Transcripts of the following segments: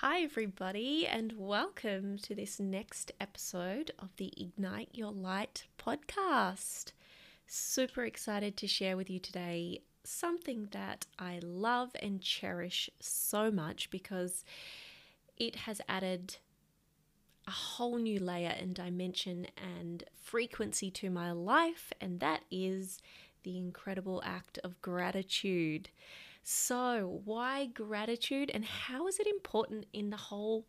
Hi, everybody, and welcome to this next episode of the Ignite Your Light podcast. Super excited to share with you today something that I love and cherish so much because it has added a whole new layer and dimension and frequency to my life, and that is the incredible act of gratitude. So, why gratitude and how is it important in the whole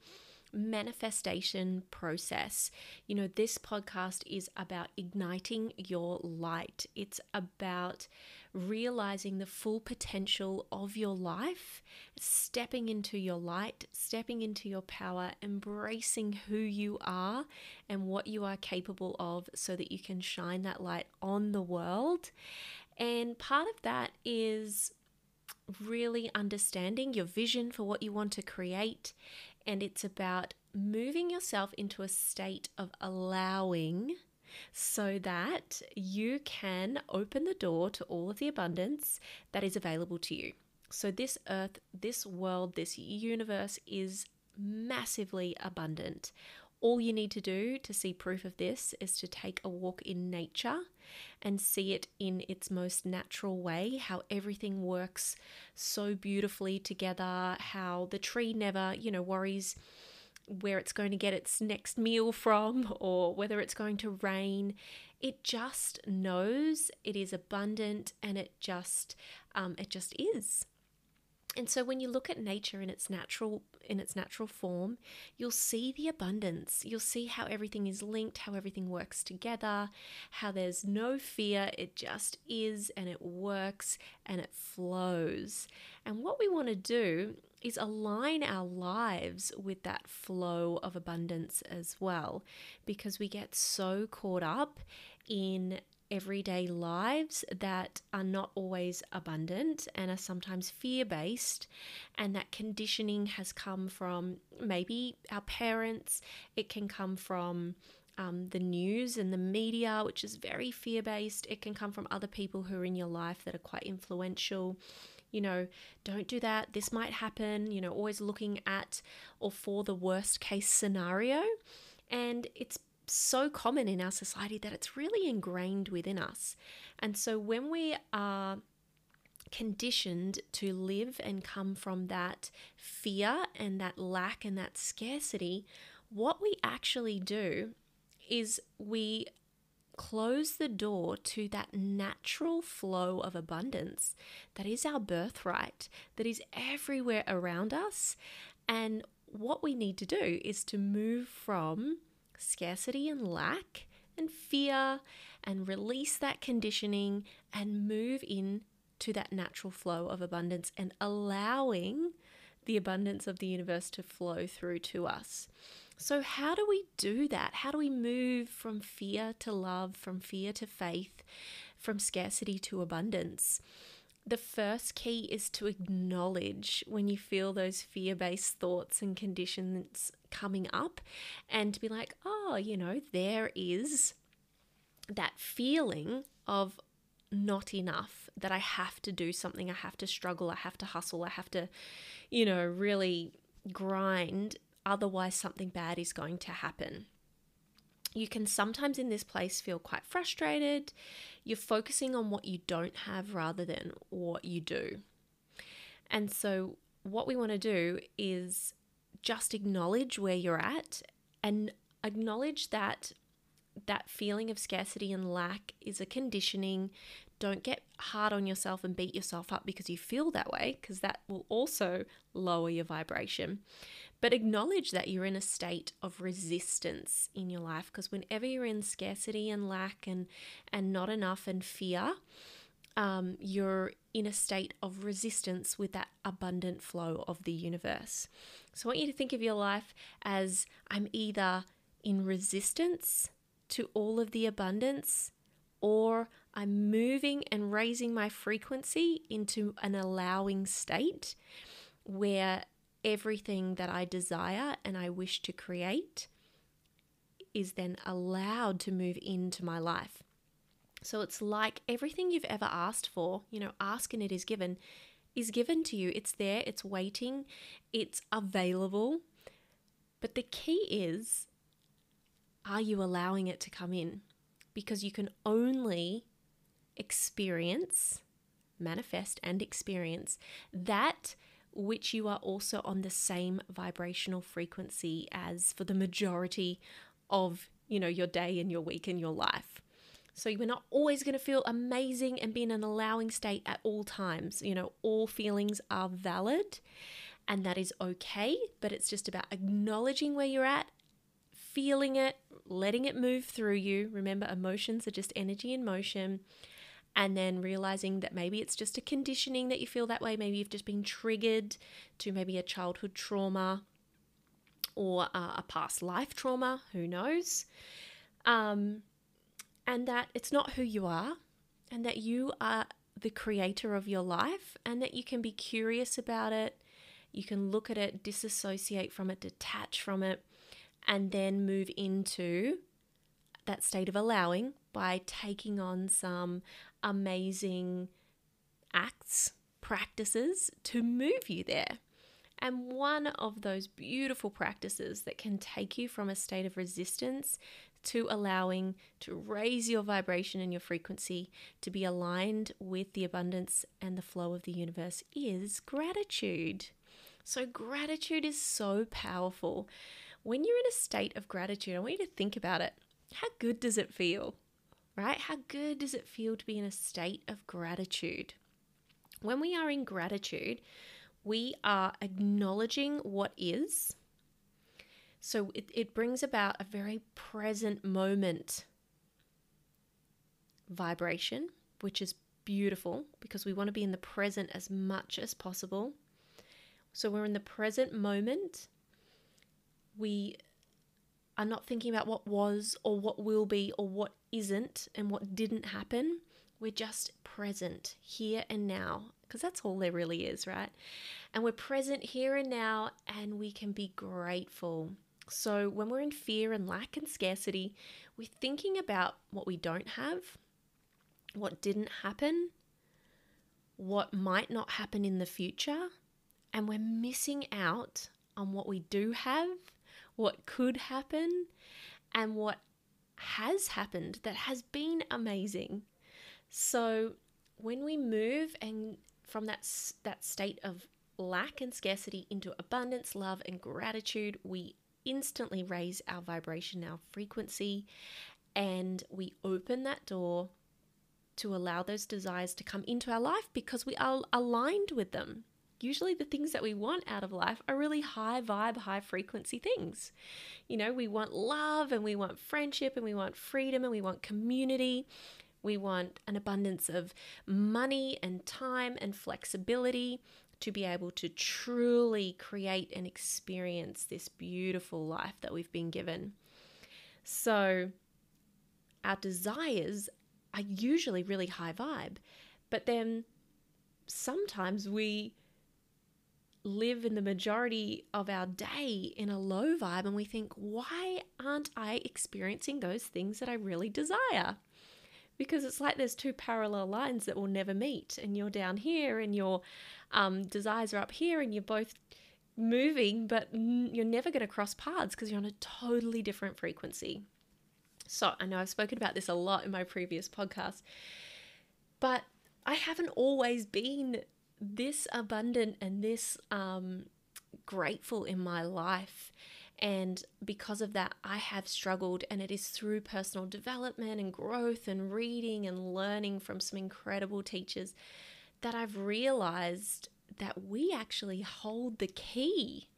manifestation process? You know, this podcast is about igniting your light, it's about realizing the full potential of your life, stepping into your light, stepping into your power, embracing who you are and what you are capable of so that you can shine that light on the world. And part of that is really understanding your vision for what you want to create. And it's about moving yourself into a state of allowing so that you can open the door to all of the abundance that is available to you. So, this earth, this world, this universe is massively abundant. All you need to do to see proof of this is to take a walk in nature and see it in its most natural way, how everything works so beautifully together, how the tree never, you know, worries where it's going to get its next meal from or whether it's going to rain. It just knows it is abundant and it just um, it just is. And so when you look at nature in its natural in its natural form, you'll see the abundance. You'll see how everything is linked, how everything works together, how there's no fear, it just is and it works and it flows. And what we want to do is align our lives with that flow of abundance as well because we get so caught up in everyday lives that are not always abundant and are sometimes fear based, and that conditioning has come from maybe our parents, it can come from um, the news and the media, which is very fear based, it can come from other people who are in your life that are quite influential. You know, don't do that. This might happen. You know, always looking at or for the worst case scenario. And it's so common in our society that it's really ingrained within us. And so when we are conditioned to live and come from that fear and that lack and that scarcity, what we actually do is we close the door to that natural flow of abundance that is our birthright, that is everywhere around us. And what we need to do is to move from scarcity and lack and fear and release that conditioning and move in to that natural flow of abundance and allowing the abundance of the universe to flow through to us. So, how do we do that? How do we move from fear to love, from fear to faith, from scarcity to abundance? The first key is to acknowledge when you feel those fear based thoughts and conditions coming up and to be like, oh, you know, there is that feeling of not enough, that I have to do something, I have to struggle, I have to hustle, I have to, you know, really grind, otherwise, something bad is going to happen you can sometimes in this place feel quite frustrated. You're focusing on what you don't have rather than what you do. And so, what we want to do is just acknowledge where you're at and acknowledge that that feeling of scarcity and lack is a conditioning. Don't get hard on yourself and beat yourself up because you feel that way, because that will also lower your vibration. But acknowledge that you're in a state of resistance in your life because whenever you're in scarcity and lack and, and not enough and fear, um, you're in a state of resistance with that abundant flow of the universe. So I want you to think of your life as I'm either in resistance to all of the abundance or I'm moving and raising my frequency into an allowing state where everything that I desire and I wish to create is then allowed to move into my life. So it's like everything you've ever asked for, you know, ask and it is given, is given to you. It's there, it's waiting, it's available. But the key is are you allowing it to come in? Because you can only experience, manifest, and experience that which you are also on the same vibrational frequency as for the majority of you know your day and your week and your life. So you're not always going to feel amazing and be in an allowing state at all times. You know all feelings are valid and that is okay but it's just about acknowledging where you're at feeling it letting it move through you. Remember emotions are just energy in motion and then realizing that maybe it's just a conditioning that you feel that way. Maybe you've just been triggered to maybe a childhood trauma or uh, a past life trauma, who knows? Um, and that it's not who you are, and that you are the creator of your life, and that you can be curious about it. You can look at it, disassociate from it, detach from it, and then move into that state of allowing by taking on some amazing acts, practices to move you there. And one of those beautiful practices that can take you from a state of resistance to allowing to raise your vibration and your frequency to be aligned with the abundance and the flow of the universe is gratitude. So, gratitude is so powerful. When you're in a state of gratitude, I want you to think about it. How good does it feel? Right? How good does it feel to be in a state of gratitude? When we are in gratitude, we are acknowledging what is. So it, it brings about a very present moment vibration, which is beautiful because we want to be in the present as much as possible. So we're in the present moment. We are not thinking about what was or what will be or what isn't and what didn't happen. We're just present here and now because that's all there really is, right? And we're present here and now and we can be grateful. So when we're in fear and lack and scarcity, we're thinking about what we don't have, what didn't happen, what might not happen in the future, and we're missing out on what we do have what could happen and what has happened that has been amazing. So when we move and from that that state of lack and scarcity into abundance, love and gratitude, we instantly raise our vibration, our frequency, and we open that door to allow those desires to come into our life because we are aligned with them usually the things that we want out of life are really high vibe, high frequency things. You know, we want love and we want friendship and we want freedom and we want community. We want an abundance of money and time and flexibility to be able to truly create and experience this beautiful life that we've been given. So, our desires are usually really high vibe, but then sometimes we live in the majority of our day in a low vibe and we think, why aren't I experiencing those things that I really desire? Because it's like there's two parallel lines that will never meet, and you're down here and your um, desires are up here, and you're both moving, but you're never going to cross paths because you're on a totally different frequency. So I know I've spoken about this a lot in my previous podcast, but I haven't always been this abundant and this um, grateful in my life. And because of that, I have struggled, and it is through personal development and growth and reading and learning from some incredible teachers that I've realized that we actually hold the key.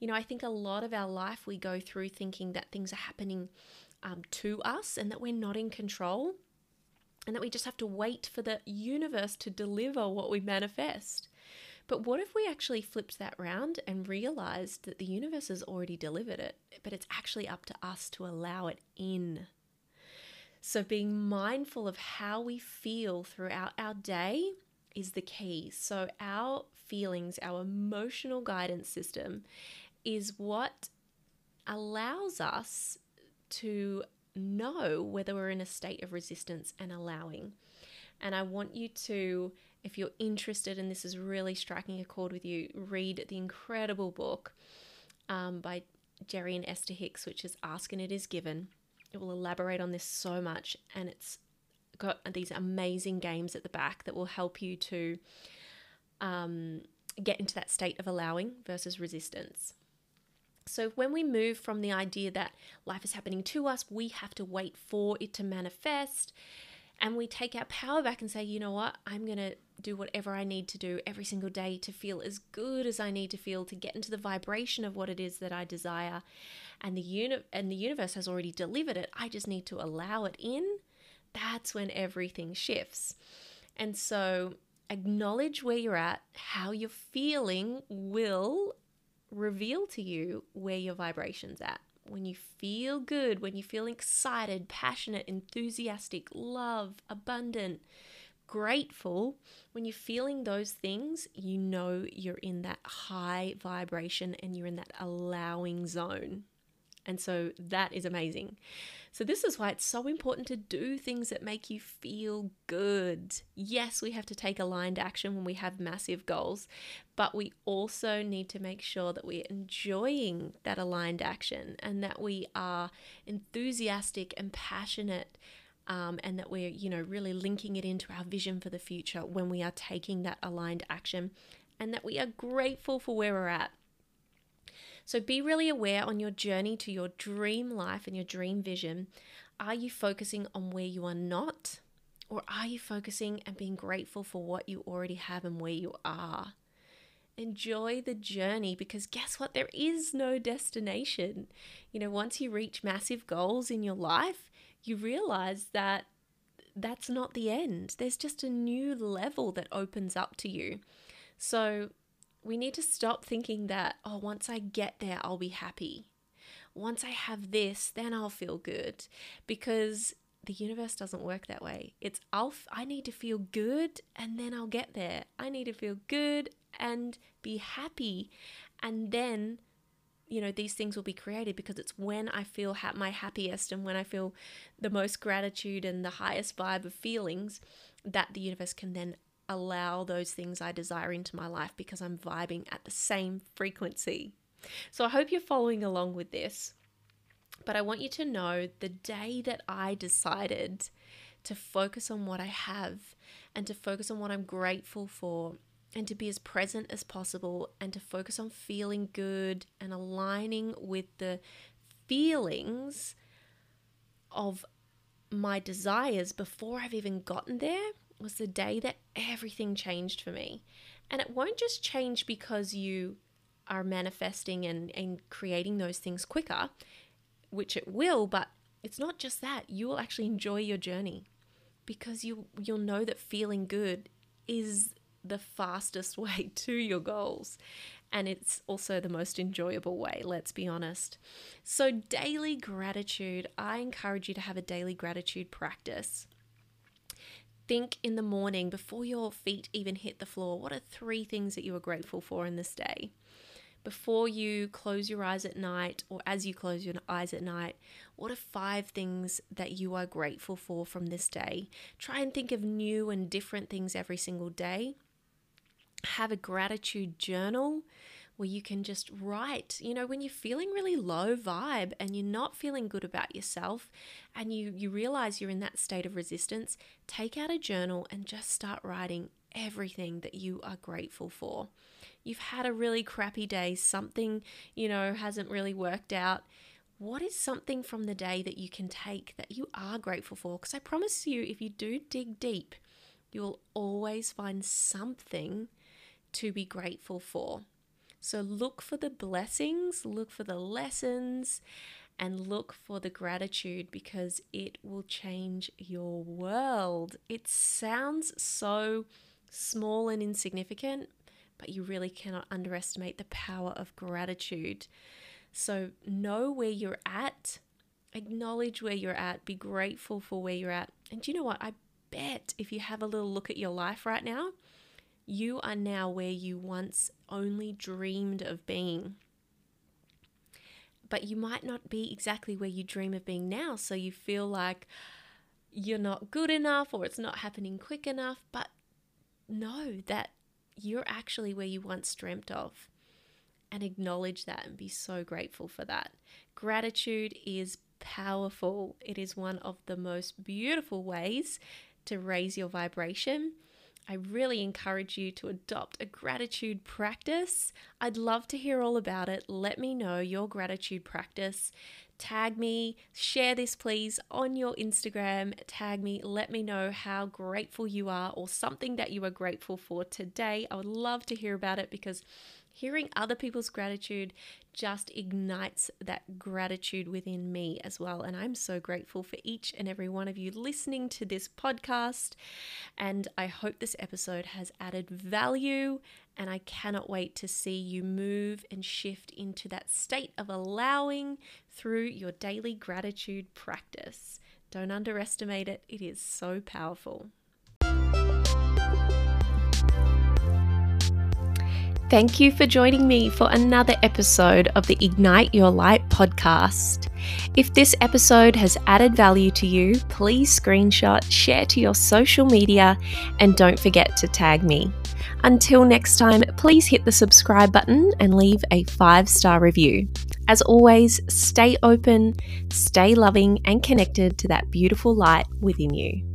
You know, I think a lot of our life we go through thinking that things are happening um, to us and that we're not in control and that we just have to wait for the universe to deliver what we manifest. But what if we actually flipped that round and realized that the universe has already delivered it, but it's actually up to us to allow it in? So, being mindful of how we feel throughout our day is the key. So, our feelings, our emotional guidance system, is what allows us to know whether we're in a state of resistance and allowing. And I want you to if you're interested and this is really striking a chord with you, read the incredible book um, by Jerry and Esther Hicks, which is Ask and It Is Given. It will elaborate on this so much, and it's got these amazing games at the back that will help you to um, get into that state of allowing versus resistance. So, when we move from the idea that life is happening to us, we have to wait for it to manifest, and we take our power back and say, you know what, I'm going to do whatever I need to do every single day to feel as good as I need to feel to get into the vibration of what it is that I desire. And the uni- and the universe has already delivered it. I just need to allow it in. That's when everything shifts. And so acknowledge where you're at, how you're feeling will reveal to you where your vibration's at. When you feel good, when you feel excited, passionate, enthusiastic, love, abundant, grateful, when you're feeling those things, you know you're in that high vibration and you're in that allowing zone. And so that is amazing. So, this is why it's so important to do things that make you feel good. Yes, we have to take aligned action when we have massive goals, but we also need to make sure that we're enjoying that aligned action and that we are enthusiastic and passionate. Um, and that we're, you know, really linking it into our vision for the future when we are taking that aligned action, and that we are grateful for where we're at so be really aware on your journey to your dream life and your dream vision. Are you focusing on where you are not? Or are you focusing and being grateful for what you already have and where you are? Enjoy the journey because guess what? There is no destination. You know, once you reach massive goals in your life, you realize that that's not the end. There's just a new level that opens up to you. So we need to stop thinking that, oh, once I get there, I'll be happy. Once I have this, then I'll feel good. Because the universe doesn't work that way. It's I'll I need to feel good and then I'll get there. I need to feel good and be happy and then you know these things will be created because it's when I feel ha- my happiest and when I feel the most gratitude and the highest vibe of feelings that the universe can then allow those things I desire into my life because I'm vibing at the same frequency. So I hope you're following along with this. But I want you to know the day that I decided to focus on what I have and to focus on what I'm grateful for and to be as present as possible and to focus on feeling good and aligning with the feelings of my desires before I've even gotten there was the day that everything changed for me. And it won't just change because you are manifesting and, and creating those things quicker, which it will, but it's not just that. You will actually enjoy your journey because you you'll know that feeling good is the fastest way to your goals. And it's also the most enjoyable way, let's be honest. So, daily gratitude, I encourage you to have a daily gratitude practice think in the morning before your feet even hit the floor what are three things that you are grateful for in this day? Before you close your eyes at night, or as you close your eyes at night, what are five things that you are grateful for from this day? Try and think of new and different things every single day. Have a gratitude journal where you can just write, you know, when you're feeling really low vibe and you're not feeling good about yourself and you you realize you're in that state of resistance, take out a journal and just start writing everything that you are grateful for. You've had a really crappy day, something, you know, hasn't really worked out. What is something from the day that you can take that you are grateful for? Because I promise you, if you do dig deep, you'll always find something to be grateful for. So look for the blessings, look for the lessons, and look for the gratitude because it will change your world. It sounds so small and insignificant, but you really cannot underestimate the power of gratitude. So know where you're at, acknowledge where you're at, be grateful for where you're at. And do you know what? I bet if you have a little look at your life right now, you are now where you once only dreamed of being. But you might not be exactly where you dream of being now. So you feel like you're not good enough or it's not happening quick enough. But know that you're actually where you once dreamt of and acknowledge that and be so grateful for that. Gratitude is powerful, it is one of the most beautiful ways to raise your vibration. I really encourage you to adopt a gratitude practice. I'd love to hear all about it. Let me know your gratitude practice. Tag me, share this please on your Instagram. Tag me, let me know how grateful you are or something that you are grateful for today. I would love to hear about it because hearing other people's gratitude just ignites that gratitude within me as well. And I'm so grateful for each and every one of you listening to this podcast. And I hope this episode has added value. And I cannot wait to see you move and shift into that state of allowing through your daily gratitude practice. Don't underestimate it, it is so powerful. Thank you for joining me for another episode of the Ignite Your Light podcast. If this episode has added value to you, please screenshot, share to your social media, and don't forget to tag me. Until next time, please hit the subscribe button and leave a five star review. As always, stay open, stay loving, and connected to that beautiful light within you.